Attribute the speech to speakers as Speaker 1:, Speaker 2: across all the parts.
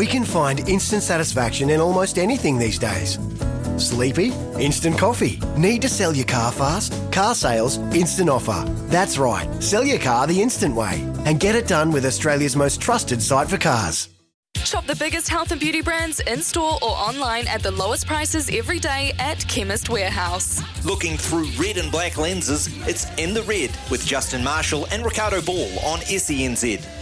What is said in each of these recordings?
Speaker 1: We can find instant satisfaction in almost anything these days. Sleepy? Instant coffee. Need to sell your car fast? Car sales, instant offer. That's right, sell your car the instant way and get it done with Australia's most trusted site for cars.
Speaker 2: Shop the biggest health and beauty brands in store or online at the lowest prices every day at Chemist Warehouse.
Speaker 3: Looking through red and black lenses, it's In the Red with Justin Marshall and Riccardo Ball on SENZ.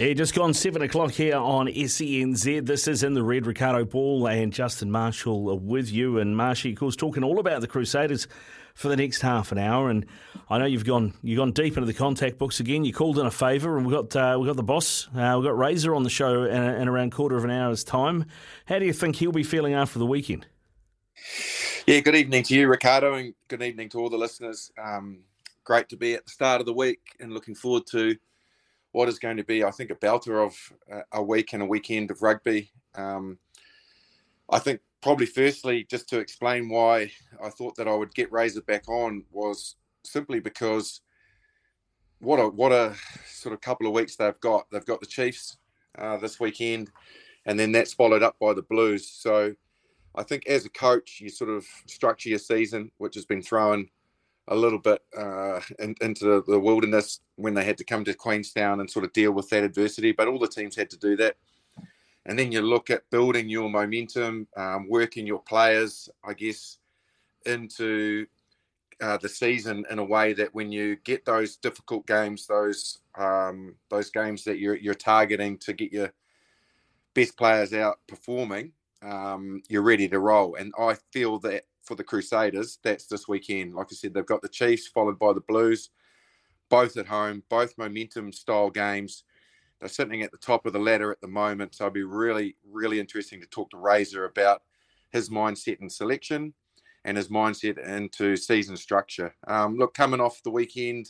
Speaker 4: Yeah, just gone seven o'clock here on SENZ. This is in the red. Riccardo Ball and Justin Marshall with you, and Marshy, of course, talking all about the Crusaders for the next half an hour. And I know you've gone you've gone deep into the contact books again. You called in a favour, and we've got uh, we got the boss, uh, we've got Razor on the show in, in around quarter of an hour's time. How do you think he'll be feeling after the weekend?
Speaker 5: Yeah, good evening to you, Riccardo, and good evening to all the listeners. Um, great to be at the start of the week, and looking forward to what is going to be, I think, a belter of a week and a weekend of rugby. Um, I think probably firstly, just to explain why I thought that I would get Razor back on was simply because what a what a sort of couple of weeks they've got. They've got the Chiefs uh, this weekend, and then that's followed up by the Blues. So I think as a coach, you sort of structure your season, which has been thrown a little bit uh, in, into the, wilderness when they had to come to Queenstown and sort of deal with that adversity. But all the teams had to do that. And then you look at building your momentum, um, working your players, I guess, into uh, the season in a way that when you get those difficult games, those um, those games that you're you're targeting to get your best players out performing, um, you're ready to roll. And I feel that for the Crusaders, that's this weekend. Like I said, they've got the Chiefs followed by the Blues, both at home, both momentum style games. They're sitting at the top of the ladder at the moment. So it'll be really, really interesting to talk to Razor about his mindset and selection and his mindset into season structure. Um, look, coming off the weekend,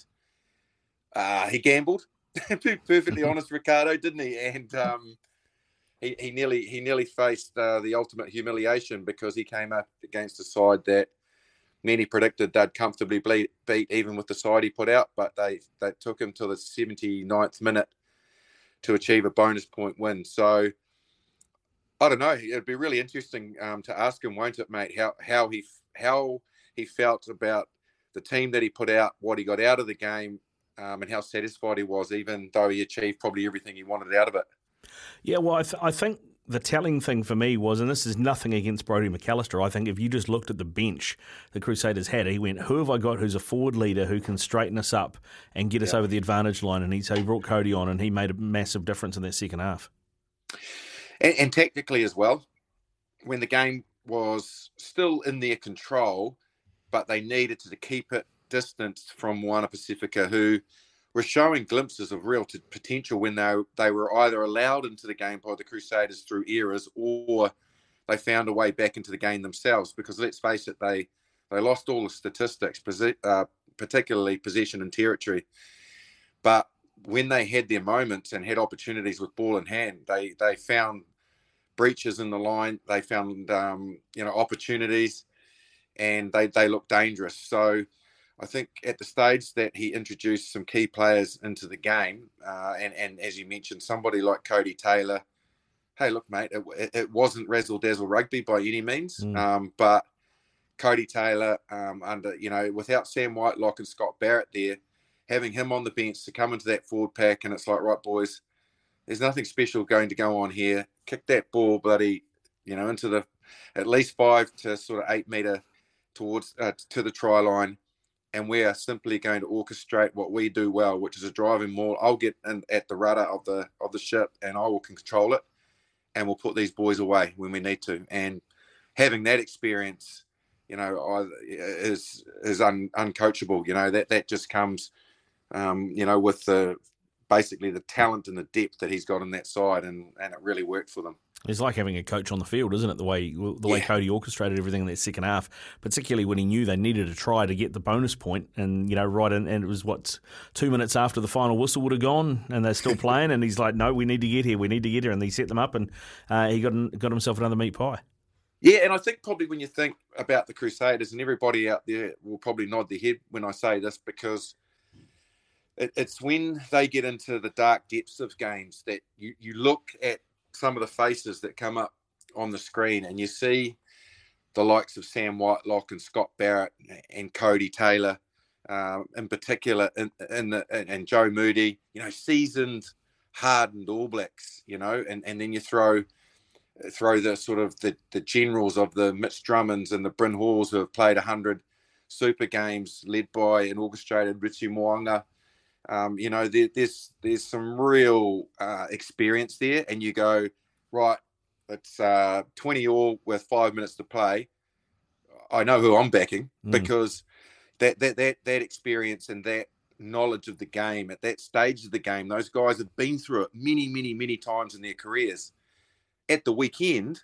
Speaker 5: uh, he gambled. to be perfectly honest, Riccardo, didn't he? And um, he, he nearly he nearly faced uh, the ultimate humiliation because he came up against a side that many predicted they'd comfortably beat, beat even with the side he put out, but they they took him to the 79th minute to achieve a bonus point win. So I don't know. It'd be really interesting um, to ask him, won't it, mate? How how he how he felt about the team that he put out, what he got out of the game, um, and how satisfied he was, even though he achieved probably everything he wanted out of it.
Speaker 4: Yeah, well, I, th- I think the telling thing for me was, and this is nothing against Brodie McAlister, I think if you just looked at the bench the Crusaders had, he went, Who have I got who's a forward leader who can straighten us up and get us over the advantage line? And he, so he brought Codie on and he made a massive difference in that second half.
Speaker 5: And, and tactically as well, when the game was still in their control, but they needed to keep it distanced from Moana Pacifica, who were showing glimpses of real t- potential when they they were either allowed into the game by the Crusaders through errors or they found a way back into the game themselves. Because let's face it, they they lost all the statistics, uh, particularly possession and territory. But when they had their moments and had opportunities with ball in hand, they they found breaches in the line. They found um, you know opportunities, and they they looked dangerous. So I think at the stage that he introduced some key players into the game, uh, and and as you mentioned, somebody like Codie Taylor. Hey, look, mate, it, it wasn't razzle dazzle rugby by any means, mm. um, but Codie Taylor um, under you know without Sam Whitelock and Scott Barrett there, having him on the bench to come into that forward pack, and it's like right, boys, there's nothing special going to go on here. Kick that ball, bloody, you know, into the at least five to sort of eight meter towards uh, to the try line and we are simply going to orchestrate what we do well, which is a driving maul. I'll get in at the rudder of the of the ship, and I will control it, and we'll put these boys away when we need to. And having that experience, you know, is is un, uncoachable. You know that that just comes, um, you know, with the basically the talent and the depth that he's got in that side, and and it really worked for them.
Speaker 4: It's like having a coach on the field, isn't it? The way the way yeah. Codie orchestrated everything in that second half, particularly when he knew they needed a try to get the bonus point, and you know, right, in, and it was what two minutes after the final whistle would have gone, and they're still playing, and he's like, "No, we need to get here, we need to get here," and he set them up, and uh, he got got himself another meat pie.
Speaker 5: Yeah, and I think probably when you think about the Crusaders, and everybody out there will probably nod their head when I say this because it's when they get into the dark depths of games that you, you look at some of the faces that come up on the screen and you see the likes of Sam Whitelock and Scott Barrett and Codie Taylor, um, in particular, in, in the, and Joe Moody, you know, seasoned, hardened All Blacks, you know, and, and then you throw throw the sort of the, the generals of the Mitch Drummonds and the Bryn Halls who have played 100 super games led by and orchestrated Richie Mo'unga um, you know, there, there's there's some real uh, experience there, and you go right. It's uh, 20 all with five minutes to play. I know who I'm backing mm. because that, that that that experience and that knowledge of the game at that stage of the game, those guys have been through it many, many, many times in their careers. At the weekend,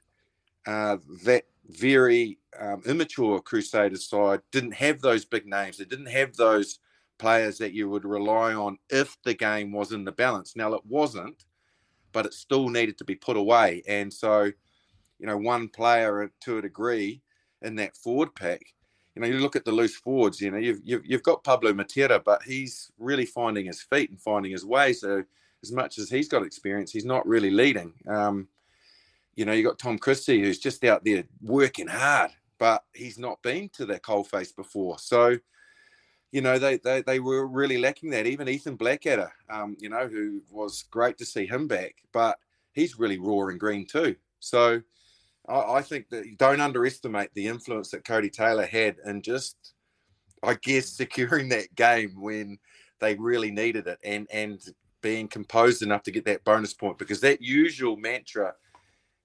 Speaker 5: uh, that very um, immature Crusaders side didn't have those big names. They didn't have those players that you would rely on if the game was in the balance. Now it wasn't, but it still needed to be put away. And so, you know, one player to a degree in that forward pack. You know, you look at the loose forwards. You know, you've you've, you've got Pablo Matera, but he's really finding his feet and finding his way. So, as much as he's got experience, he's not really leading. Um, you know, you got Tom Christie, who's just out there working hard, but he's not been to that coalface before. So, you know, they, they, they were really lacking that. Even Ethan Blackadder, um, you know, who was great to see him back, but he's really raw and green too. So I, I think that you don't underestimate the influence that Codie Taylor had in just, I guess, securing that game when they really needed it and, and being composed enough to get that bonus point because that usual mantra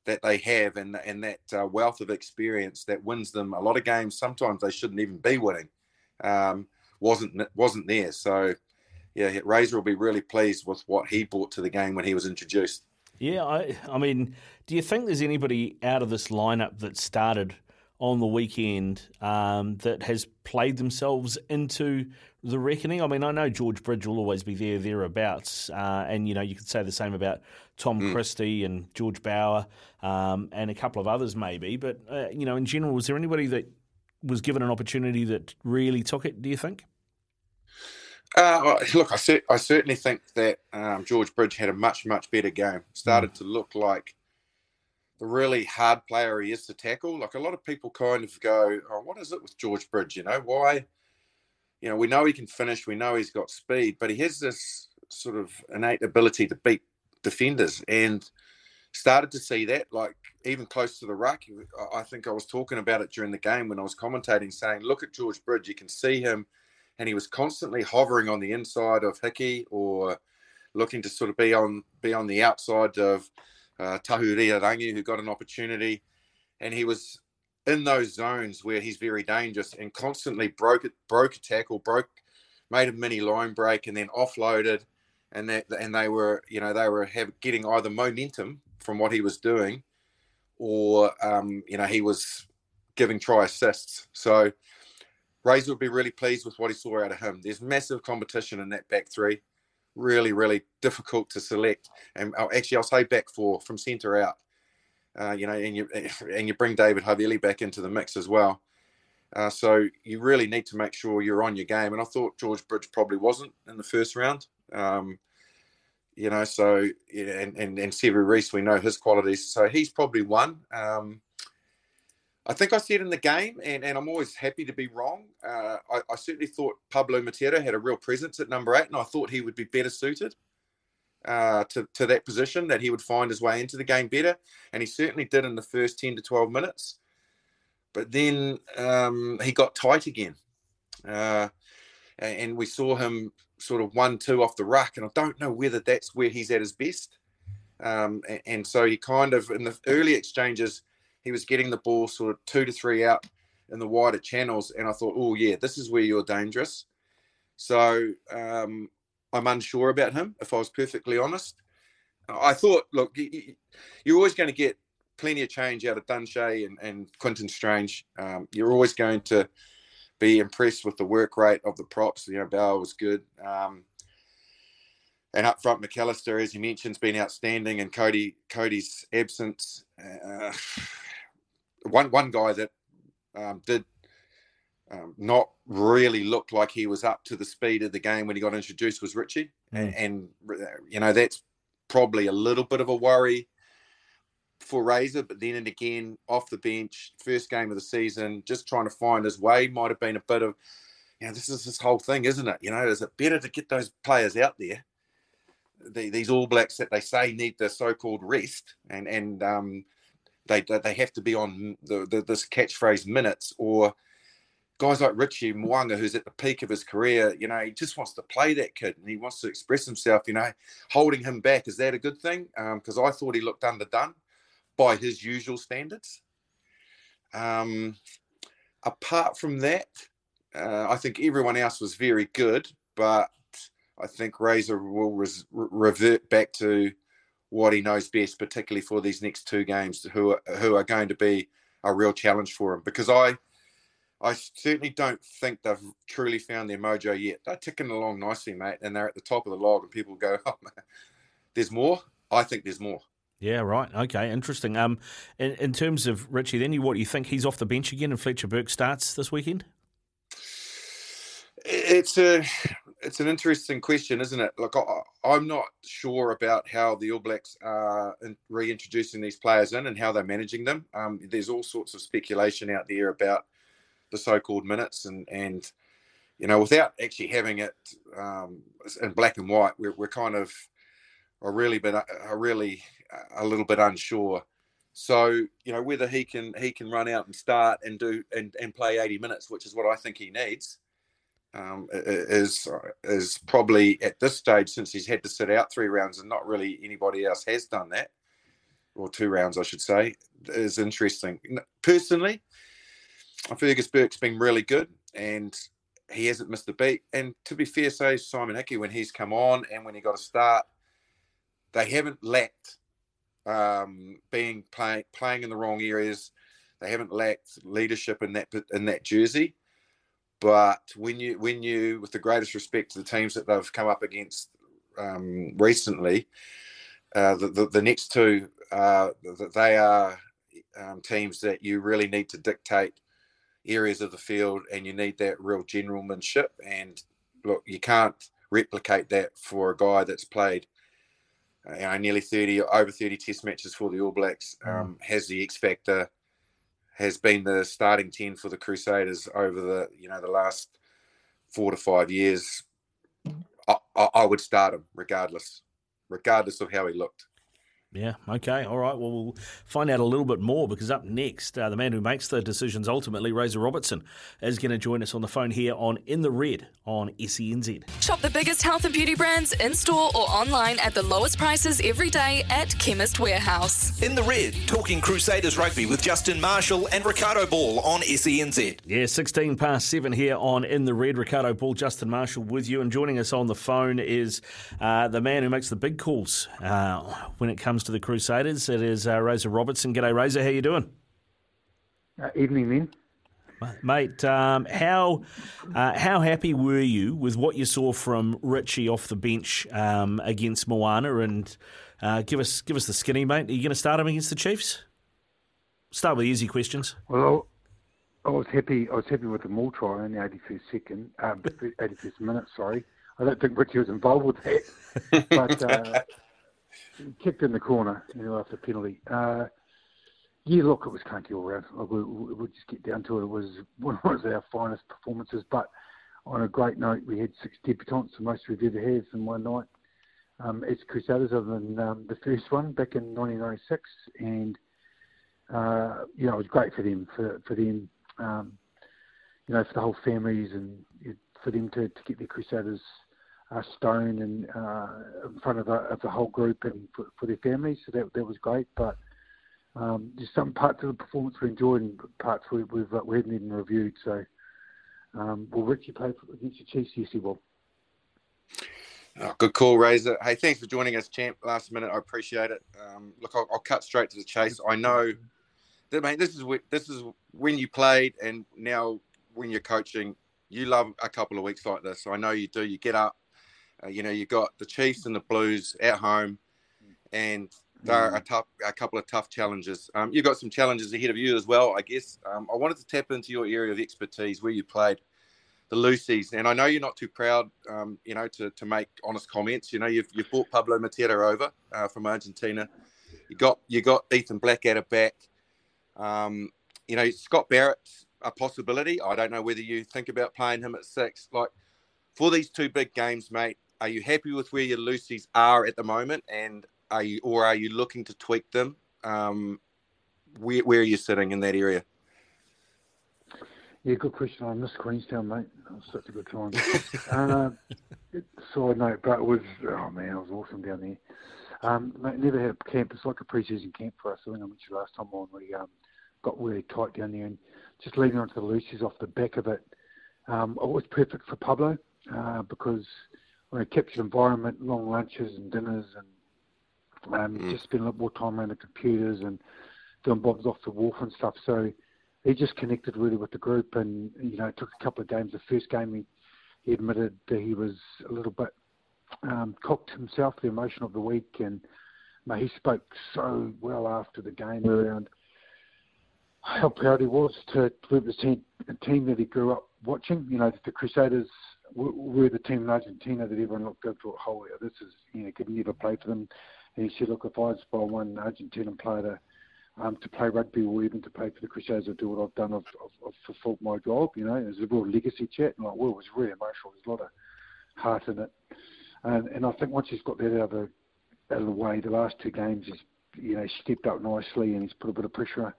Speaker 5: that they have and, and that uh, wealth of experience that wins them a lot of games, sometimes they shouldn't even be winning. Um, wasn't wasn't there. So yeah, Razor will be really pleased with what he brought to the game when he was introduced.
Speaker 4: Yeah, I, I mean, do you think there's anybody out of this lineup that started on the weekend um, that has played themselves into the reckoning? I mean, I know George Bridge will always be there, thereabouts, uh, and you know you could say the same about Tom mm. Christie and George Bower um, and a couple of others, maybe. But uh, you know, in general, was there anybody that was given an opportunity that really took it? Do you think?
Speaker 5: Uh, look, I, cer- I, certainly think that um, George Bridge had a much, much better game. Started mm. to look like the really hard player he is to tackle. Like a lot of people kind of go, oh, what is it with George Bridge? You know, why? You know, we know he can finish, we know he's got speed, but he has this sort of innate ability to beat defenders and started to see that like even close to the ruck. I think I was talking about it during the game when I was commentating, saying, look at George Bridge, you can see him and he was constantly hovering on the inside of Hickey or looking to sort of be on be on the outside of uh, Rangi, who got an opportunity, and he was in those zones where he's very dangerous and constantly broke it, broke a tackle, broke, made a mini line break, and then offloaded, and that and they were you know they were have, getting either momentum from what he was doing, or um, you know he was giving try assists. So Razor would be really pleased with what he saw out of him. There's massive competition in that back three. Really, really difficult to select. And I'll, actually, I'll say back four from centre out. Uh, you know, and you and you bring David Havili back into the mix as well. Uh, so you really need to make sure you're on your game. And I thought George Bridge probably wasn't in the first round. Um, you know, so and and and Sevu Reece, we know his qualities. So he's probably one. Um, I think I said in the game, and, and I'm always happy to be wrong. Uh, I, I, certainly thought Pablo Matera had a real presence at number eight, and I thought he would be better suited uh, to, to that position, that he would find his way into the game better. And he certainly did in the first 10 to 12 minutes. But then um, he got tight again. Uh, and we saw him sort of one two off the ruck. And I don't know whether that's where he's at his best. Um, and, and so he kind of, in the early exchanges, he was getting the ball sort of two to three out in the wider channels, and I thought, oh yeah, this is where you're dangerous. So um, I'm unsure about him. If I was perfectly honest, I thought, look, you're always going to get plenty of change out of Dunshea and, and Quinten Strange. Um, you're always going to be impressed with the work rate of the props. You know, Bower was good. Um, and up front, McAlister, as you mentioned, has been outstanding. And Codie, Codie's absence. Uh, one one guy that um, did um, not really look like he was up to the speed of the game when he got introduced was Richie, mm. and, and, you know that's probably a little bit of a worry for Razor. But then and again, off the bench, first game of the season, just trying to find his way might have been a bit of, you know, this is this whole thing, isn't it? You know, is it better to get those players out there? The, these All Blacks that they say need the so-called rest, and and um, they they have to be on the, the this catchphrase minutes or guys like Richie Mo'unga, who's at the peak of his career, you know, he just wants to play that kid and he wants to express himself, you know, holding him back. Is that a good thing? Because um, I thought he looked underdone by his usual standards. Um, apart from that, uh, I think everyone else was very good, but I think Razor will res- revert back to what he knows best, particularly for these next two games, who are, who are going to be a real challenge for him. Because I I certainly don't think they've truly found their mojo yet. They're ticking along nicely, mate, and they're at the top of the log. And people go, "Oh, man, there's more." I think there's more.
Speaker 4: Yeah, right. Okay, interesting. Um, in, in terms of Richie, then you what do you think he's off the bench again, and Fletcher Burke starts this weekend?
Speaker 5: It's a it's an interesting question, isn't it? Look, I, am not sure about how the All Blacks are reintroducing these players in and how they're managing them. Um, there's all sorts of speculation out there about the so-called minutes and and you know without actually having it um, in black and white we're, we're kind of a really bit a really a little bit unsure so you know whether he can he can run out and start and do and, and play 80 minutes which is what i think he needs um, is is probably at this stage since he's had to sit out three rounds and not really anybody else has done that or two rounds i should say is interesting personally Fergus Burke's been really good and he hasn't missed a beat. And to be fair, say Simon Hickey, when he's come on and when he got a start, they haven't lacked um, being play, playing in the wrong areas. They haven't lacked leadership in that in that jersey. But when you when you, with the greatest respect to the teams that they've come up against um, recently, uh, the, the, the next two uh, they are um, teams that you really need to dictate areas of the field and you need that real generalmanship. And look, you can't replicate that for a guy that's played uh, you know, nearly 30 over 30 test matches for the All Blacks, mm. um, has the X factor, has been the starting 10 for the Crusaders over the, you know, the last four to five years. I, I, I would start him regardless, regardless of how he looked.
Speaker 4: Yeah, okay, all right. Well, we'll find out a little bit more because up next, uh, the man who makes the decisions ultimately, Razor Robertson, is going to join us on the phone here on In the Red on SENZ.
Speaker 2: Shop the biggest health and beauty brands in store or online at the lowest prices every day at Chemist Warehouse.
Speaker 3: In the Red, talking Crusaders rugby with Justin Marshall and Riccardo Ball on SENZ.
Speaker 4: Yeah, 16 past 7 here on In the Red. Riccardo Ball, Justin Marshall with you. And joining us on the phone is uh, the man who makes the big calls uh, when it comes comes to the Crusaders. It is uh, Razor Robertson. G'day, Razor. How you doing?
Speaker 6: Uh, evening, then.
Speaker 4: Mate, um, how uh, how happy were you with what you saw from Richie off the bench um, against Moana? And uh, give us give us the skinny, mate. Are you going to start him against the Chiefs? Start with easy questions.
Speaker 6: Well, I was happy. I was happy with the Maul try in the 81st second, um, 81st minute. Sorry, I don't think Richie was involved with that, but uh, kicked in the corner, know, after penalty. Uh, yeah, look, it was clunky all round. we, we'll just get down to it. It was one of our finest performances. But on a great note, we had six debutants, the most we've ever had in one night um, as Crusaders, other than um, the first one back in 1996. And, uh, you know, it was great for them, for, for them, um, you know, for the whole families and for them to, to get their Crusaders uh, stone and uh, in front of, a, of the whole group and for, for, their families. So that that was great. But um, some parts of the performance we enjoyed and parts we, we've uh, we haven't even reviewed. So um, will Richie play against the Chiefs? Yes, he will.
Speaker 5: Oh, good call, Razor. Hey, thanks for joining us, champ. Last minute, I appreciate it. Um, look, I'll, I'll, cut straight to the chase. I know that, mate. This is this is when you played, and now when you're coaching, you love a couple of weeks like this. I know you do. You get up, uh, you know, you got the Chiefs and the Blues at home, and they're a tough, a couple of tough challenges. Um, you've got some challenges ahead of you as well, I guess. Um, I wanted to tap into your area of expertise where you played the loosies, and I know you're not too proud, um, you know, to, to make honest comments. You know, you've you've brought Pablo Matera over uh, from Argentina. You got you got Ethan Black at a back. Um, you know, Scott Barrett's a possibility. I don't know whether you think about playing him at six. Like for these two big games, mate, are you happy with where your loosies are at the moment, and are you or are you looking to tweak them? Um, where, where are you sitting in that area?
Speaker 6: Yeah, good question. I missed Queenstown, mate. It was such a good time. uh, side note, but it was oh man, it was awesome down there. Um, mate, never had a camp. It's like a pre-season camp for us. I think I mentioned last time on. We um, got really tight down there, and just leading onto the loosies off the back of it, um, it was perfect for Pablo uh, because when a captured environment, long lunches and dinners, and um, mm. just spend a lot more time around the computers and doing bobs off the wharf and stuff. So he just connected really with the group, and you know, it took a couple of games. The first game, he, he admitted that he was a little bit um, cocked himself, the emotion of the week, and mate, he spoke so well after the game around how proud he was to represent a team that he grew up watching. You know, the Crusaders were the team in Argentina that everyone looked up to. Oh, this is you know, could never play for them. And he said, look, if I inspire one Argentinian player to um, to play rugby or even to play for the Crusaders or do what I've done, I've, I've, I've fulfilled my job. You know, it was a real legacy chat, and like, well, it was really emotional. There's a lot of heart in it, and and I think once he's got that out of the out of the way, the last two games he's you know stepped up nicely and he's put a bit of pressure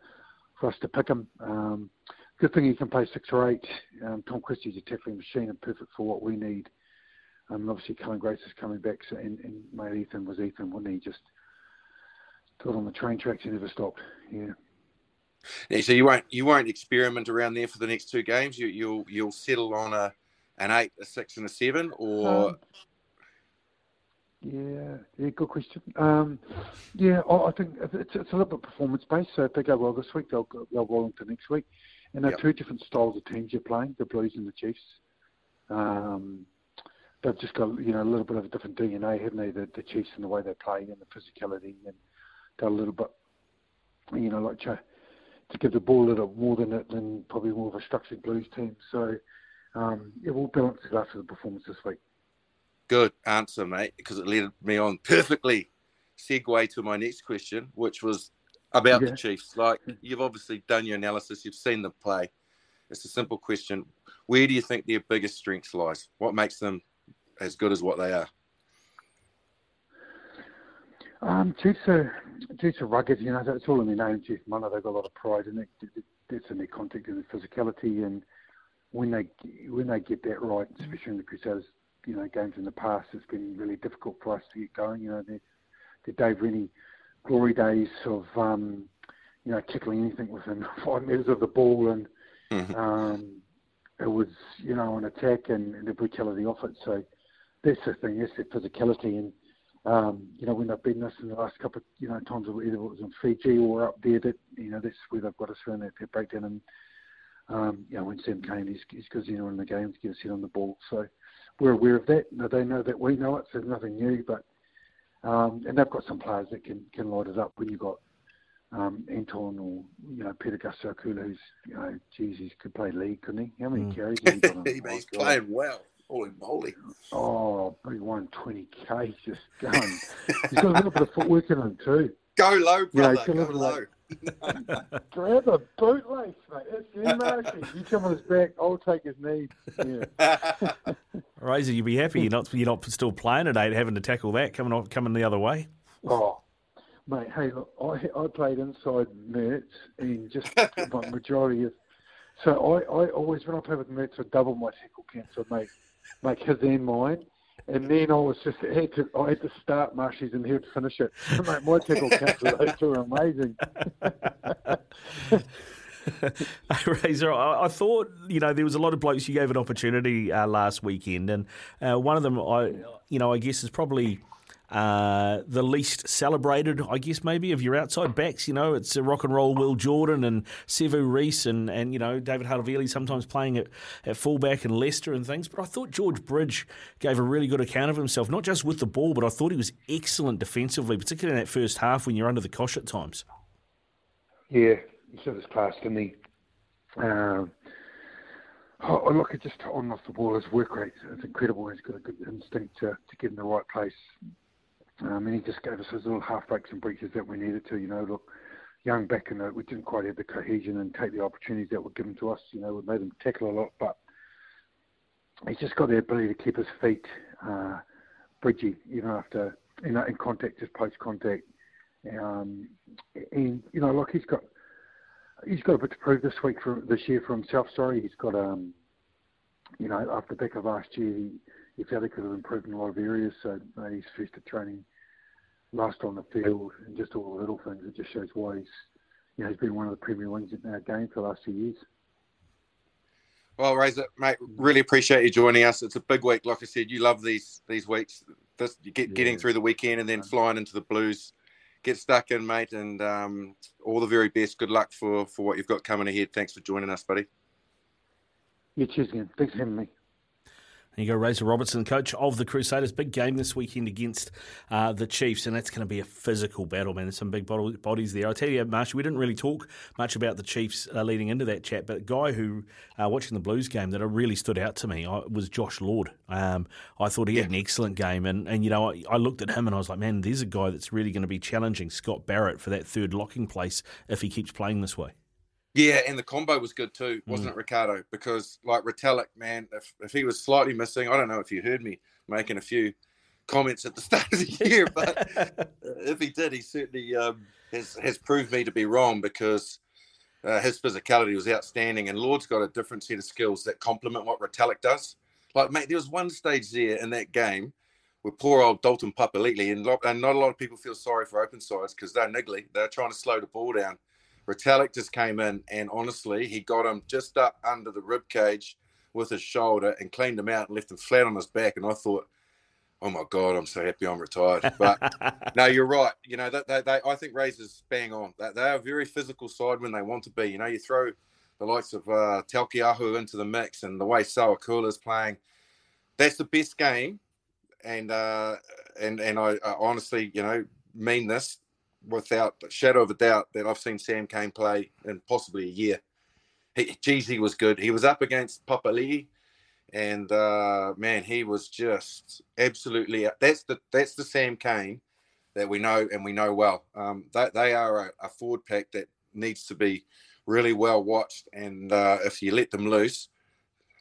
Speaker 6: for us to pick him. Um, good thing he can play six or eight. Um, Tom Christie's a tackling machine and perfect for what we need. Um, obviously, Cullen Grace is coming back, so, and, and mate, Ethan was Ethan, wasn't he? Just got on the train tracks and never stopped. Yeah.
Speaker 5: Yeah, so you won't you won't experiment around there for the next two games. You you'll you'll settle on a an eight, a six, and a seven, or um,
Speaker 6: yeah, yeah, good question. Um, yeah, I, I think it's, it's a little bit performance based. So if they go well this week, they'll go they'll into next week. And they're yep. two different styles of teams you're playing: the Blues and the Chiefs. Um, they've just got you know a little bit of a different DNA, haven't they? The, the Chiefs and the way they play and the physicality and got a little bit, you know, like to, to give the ball a little more than it than probably more of a structured Blues team. So um, yeah, we'll balance it after the performance this week.
Speaker 5: Good answer, mate, because it led me on perfectly. Segue to my next question, which was about the Chiefs. Like you've obviously done your analysis, you've seen them play. It's a simple question. Where do you think their biggest strengths lies? What makes them as good as what they are?
Speaker 6: Um, Chiefs are Chiefs are rugged. You know, that's all in their name. Chief Mana. They've got a lot of pride in it. That's in their contact and their physicality. And when they when they get that right, especially in the Crusaders, you know, games in the past, it's been really difficult for us to get going. You know, the the Dave Rennie glory days of um, you know tackling anything within five metres of the ball, and mm-hmm. um, it was you know an attack and, and the brutality of it. So that's the thing. That's the physicality and um, you know, when they've beaten us in the last couple of, you know, times, either it was in Fiji or up there, that, you know, that's where they've got us around that, that breakdown. And, um, you know, when Sam Cane, he's, he's good, you know, in the game to get us hit on the ball. So we're aware of that. Now, they know that we know it, so there's nothing new, but, um, and they've got some players that can, can light it up when you've got, um, Anton or, you know, Peter Gasiakula, who's, you know, geez, he could play league, couldn't he? How many mm. carries
Speaker 5: he got? he's playing well. Holy moly.
Speaker 6: Oh, he won 20k. He's just going. he's got a little bit of footwork in him, too.
Speaker 5: Go low, brother. Yeah, Go low.
Speaker 6: Grab a bootlace, mate. That's you, Marcy. You come on his back, I'll take his knee. Yeah.
Speaker 4: Razor, you'd be happy you're not you're not still playing at eight, having to tackle that coming off, coming the other way.
Speaker 6: Oh, mate. Hey, look, I I played inside Mehrts and just the majority of. So I, I always when I play with Mehrts, I double my tackle count. So I make make his and mine. And then I was just I had to I had to start Marshy's and he would finish it. Mate, my tackle counts those two are amazing.
Speaker 4: Razor, I, I, thought you know there was a lot of blokes you gave an opportunity uh, last weekend, and uh, one of them, I you know, I guess is probably uh, the least celebrated, I guess, maybe of your outside backs. You know, it's rock and roll Will Jordan and Sevu Reece and, and you know, David Havili sometimes playing at, at fullback and Leicester and things. But I thought George Bridge gave a really good account of himself, not just with the ball, but I thought he was excellent defensively, particularly in that first half when you're under the cosh at times.
Speaker 6: Yeah, he showed his class, didn't he? Um, oh, look, just on off the ball, his work rate is incredible. He's got a good instinct to, to get in the right place um, and he just gave us those little half breaks and breaches that we needed to. You know, look, young back in we didn't quite have the cohesion and take the opportunities that were given to us. You know, we made him tackle a lot, but he's just got the ability to keep his feet uh, bridgy. You know, after you know in contact, just post contact. Um, and you know, look, he's got he's got a bit to prove this week for this year for himself. Sorry, he's got um, you know, after the back of last year, he, he felt he could have improved in a lot of areas. So uh, he's first at training last on the field and just all the little things. It just shows why he's, you know, he's been one of the premier wings in our game for the last few years.
Speaker 5: Well, Razor, mate, really appreciate you joining us. It's a big week, like I said. You love these these weeks. This get, yeah. getting through the weekend and then flying into the Blues. Get stuck in, mate, and um, all the very best. Good luck for for what you've got coming ahead. Thanks for joining us, buddy.
Speaker 6: Yeah, cheers again. Thanks for having me.
Speaker 4: There you go, Razor Robertson, coach of the Crusaders. Big game this weekend against uh, the Chiefs, and that's going to be a physical battle, man. There's some big bodies there. I tell you, Marsh, we didn't really talk much about the Chiefs uh, leading into that chat, but a guy who, uh, watching the Blues game, that really stood out to me was Josh Lord. Um, I thought he had an excellent game, and, and you know, I, I, looked at him and I was like, man, there's a guy that's really going to be challenging Scott Barrett for that third locking place if he keeps playing this way.
Speaker 5: Yeah, and the combo was good too, wasn't mm. it, Riccardo? Because like Retallick, man, if, if he was slightly missing, I don't know if you heard me making a few comments at the start of the year, but if he did, he certainly um, has has proved me to be wrong because uh, his physicality was outstanding, and Lord's got a different set of skills that complement what Retallick does. Like, mate, there was one stage there in that game with poor old Dalton Papali'i, and, and not a lot of people feel sorry for open sides because they're niggly. They're trying to slow the ball down Retallick just came in and honestly, he got him just up under the rib cage with his shoulder and cleaned him out and left him flat on his back. And I thought, oh my god, I'm so happy I'm retired. But no, you're right. You know that they, they, I think Razors bang on. They, they are a very physical side when they want to be. You know, you throw the likes of uh, Taukei'aho into the mix and the way Sowakula is playing. That's the best game, and uh, and and I, I honestly, you know, mean this without a shadow of a doubt that I've seen Sam Cane play in possibly a year. He, geez, he was good. He was up against Papali'i, and uh, man, he was just absolutely. That's the that's the Sam Cane that we know and we know well. Um, they, they are a, a forward pack that needs to be really well watched, and uh, if you let them loose,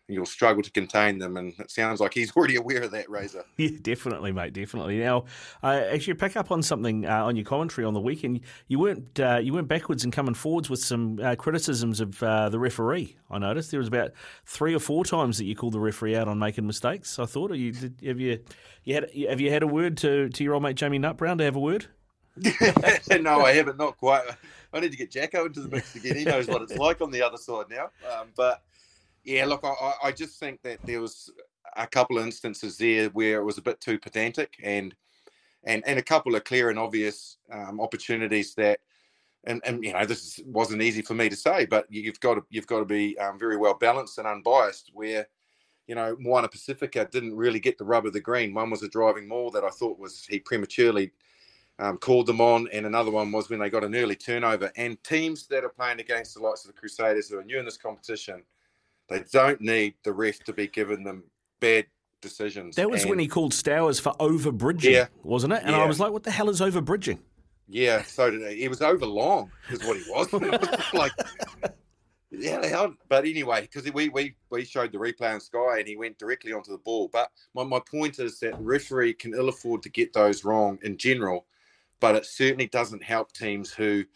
Speaker 5: you'll struggle to contain them. And it sounds like he's already aware of that, Razor.
Speaker 4: Yeah, definitely, mate, definitely. Now, uh, actually, pick up on something uh, on your commentary on the weekend. You weren't uh, you weren't backwards and coming forwards with some uh, criticisms of uh, the referee. I noticed there was about three or four times that you called the referee out on making mistakes. I thought, you did, have you you had have you had a word to, to your old mate Jamie Nutbrown to have a word?
Speaker 5: no, I haven't. Not quite. I need to get Jacko into the mix again. He knows what it's like on the other side now. Um, but yeah, look, I, I just think that there was a couple of instances there where it was a bit too pedantic, and and and a couple of clear and obvious um, opportunities that, and and you know this wasn't easy for me to say, but you've got to you've got to be um, very well balanced and unbiased. Where you know Moana Pacifica didn't really get the rub of the green. One was a driving maul that I thought was he prematurely um, called them on, and another one was when they got an early turnover. And teams that are playing against the likes of the Crusaders who are new in this competition they don't need the ref to be giving them bad decisions.
Speaker 4: That was and, when he called Stowers for overbridging, yeah, wasn't it? And yeah. I was like, what the hell is overbridging?
Speaker 5: Yeah, so did he. Was over long, is what he was like, yeah, hell. But anyway, because we, we, we showed the replay on Sky and he went directly onto the ball. But my, my point is that referee can ill afford to get those wrong in general, but it certainly doesn't help teams who –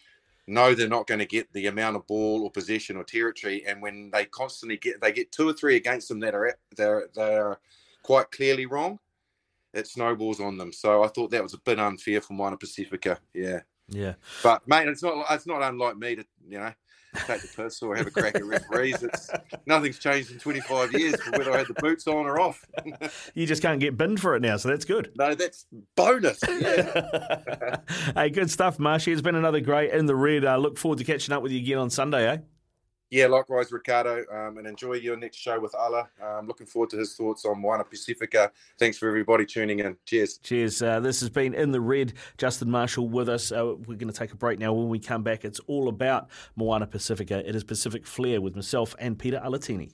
Speaker 5: know they're not going to get the amount of ball or possession or territory, and when they constantly get they get two or three against them that are they're they're quite clearly wrong, it snowballs on them. So I thought that was a bit unfair from Moana Pacifica. Yeah.
Speaker 4: Yeah.
Speaker 5: But mate, it's not it's not unlike me to you know take the piss or have a crack at referees. It's nothing's changed in 25 years for whether I had the boots on or off.
Speaker 4: you just can't get binned for it now, so that's good.
Speaker 5: No, that's bonus. Yeah.
Speaker 4: hey, good stuff, Marshy. It's been another great in the red. I uh, look forward to catching up with you again on Sunday, eh?
Speaker 5: Yeah, likewise, Riccardo, um, and enjoy your next show with Allah. Um, looking forward to his thoughts on Moana Pacifica. Thanks for everybody tuning in. Cheers.
Speaker 4: Cheers. Uh, this has been In the Red. Justin Marshall with us. Uh, we're going to take a break now. When we come back, it's all about Moana Pacifica. It is Pacific Flair with myself and Peter Alatini.